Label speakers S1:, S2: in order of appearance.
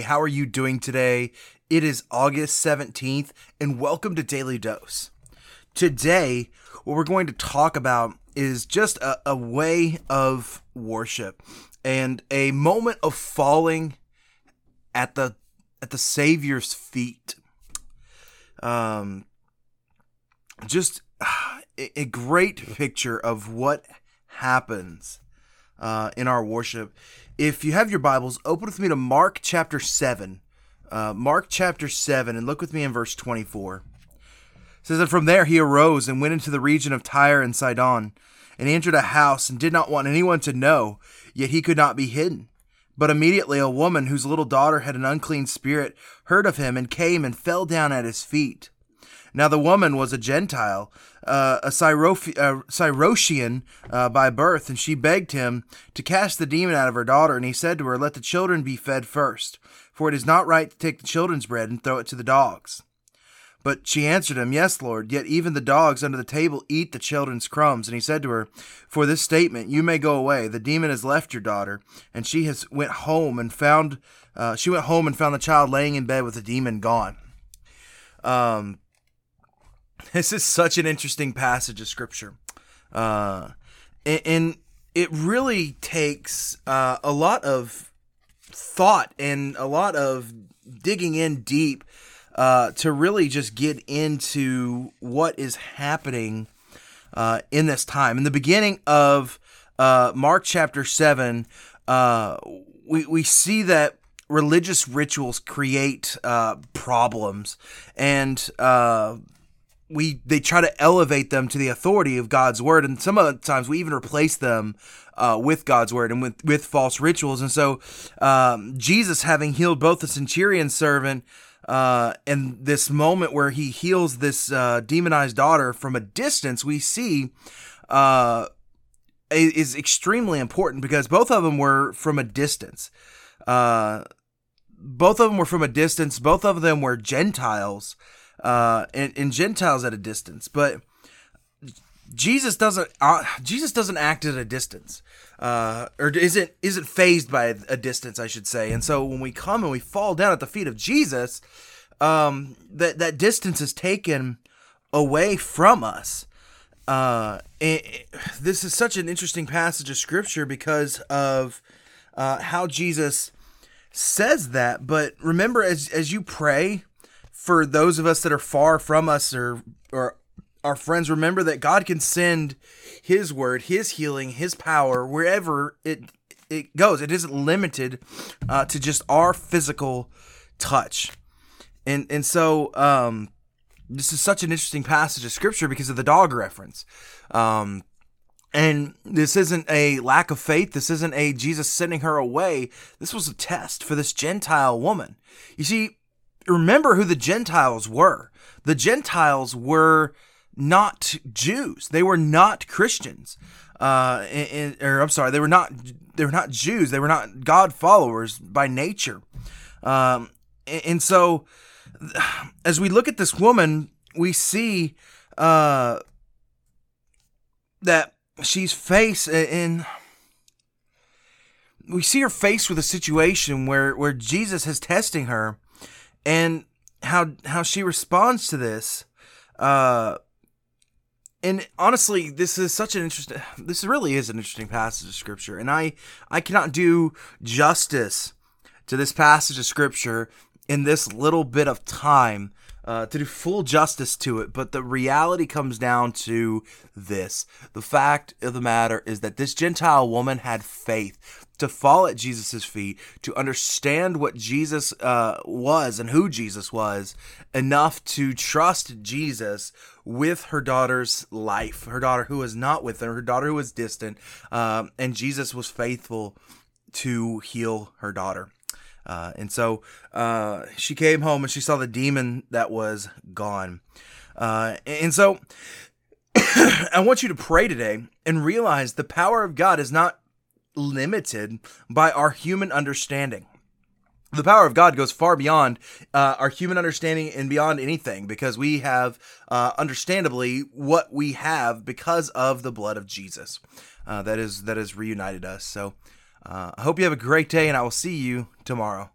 S1: How are you doing today? It is August 17th, and welcome to Daily Dose. Today, what we're going to talk about is just a, a way of worship and a moment of falling at the at the Savior's feet. Um, just a great picture of what happens uh, in our worship. If you have your Bibles, open with me to Mark chapter 7. Uh, Mark chapter 7, and look with me in verse 24. It says that from there he arose and went into the region of Tyre and Sidon, and entered a house and did not want anyone to know, yet he could not be hidden. But immediately a woman whose little daughter had an unclean spirit heard of him and came and fell down at his feet. Now the woman was a Gentile, uh, a uh, Syrotian uh, by birth, and she begged him to cast the demon out of her daughter. And he said to her, Let the children be fed first, for it is not right to take the children's bread and throw it to the dogs. But she answered him, Yes, Lord, yet even the dogs under the table eat the children's crumbs. And he said to her, For this statement you may go away. The demon has left your daughter, and she has went home and found uh, she went home and found the child laying in bed with the demon gone. Um, this is such an interesting passage of scripture, uh, and, and it really takes uh, a lot of thought and a lot of digging in deep uh, to really just get into what is happening uh, in this time. In the beginning of uh, Mark chapter 7, uh, we, we see that religious rituals create uh, problems and uh, we they try to elevate them to the authority of God's word, and some of the times we even replace them uh, with God's word and with with false rituals. And so, um, Jesus, having healed both the centurion servant uh, and this moment where he heals this uh, demonized daughter from a distance, we see uh, is extremely important because both of them were from a distance. Uh, both of them were from a distance. Both of them were Gentiles uh, and, and Gentiles at a distance. But Jesus doesn't uh, Jesus doesn't act at a distance, uh, or isn't isn't phased by a distance, I should say. And so when we come and we fall down at the feet of Jesus, um, that that distance is taken away from us. Uh, it, this is such an interesting passage of scripture because of uh, how Jesus says that. But remember, as as you pray, for those of us that are far from us or or our friends remember that God can send his word, his healing, his power wherever it it goes. It isn't limited uh, to just our physical touch. And and so um, this is such an interesting passage of scripture because of the dog reference. Um, and this isn't a lack of faith. This isn't a Jesus sending her away. This was a test for this Gentile woman. You see, remember who the Gentiles were. The Gentiles were not Jews. They were not Christians. Uh, and, or I'm sorry, they were not they were not Jews. They were not God followers by nature. Um, and, and so, as we look at this woman, we see uh, that she's faced in. We see her faced with a situation where where Jesus is testing her, and how how she responds to this uh and honestly this is such an interesting this really is an interesting passage of scripture and i i cannot do justice to this passage of scripture in this little bit of time uh, to do full justice to it, but the reality comes down to this. The fact of the matter is that this Gentile woman had faith to fall at Jesus' feet, to understand what Jesus uh, was and who Jesus was, enough to trust Jesus with her daughter's life. Her daughter who was not with her, her daughter who was distant, um, and Jesus was faithful to heal her daughter. Uh, and so uh, she came home and she saw the demon that was gone. Uh, and so I want you to pray today and realize the power of God is not limited by our human understanding the power of God goes far beyond uh, our human understanding and beyond anything because we have, uh, understandably, what we have because of the blood of Jesus uh, that is that has reunited us. So uh, I hope you have a great day, and I will see you tomorrow.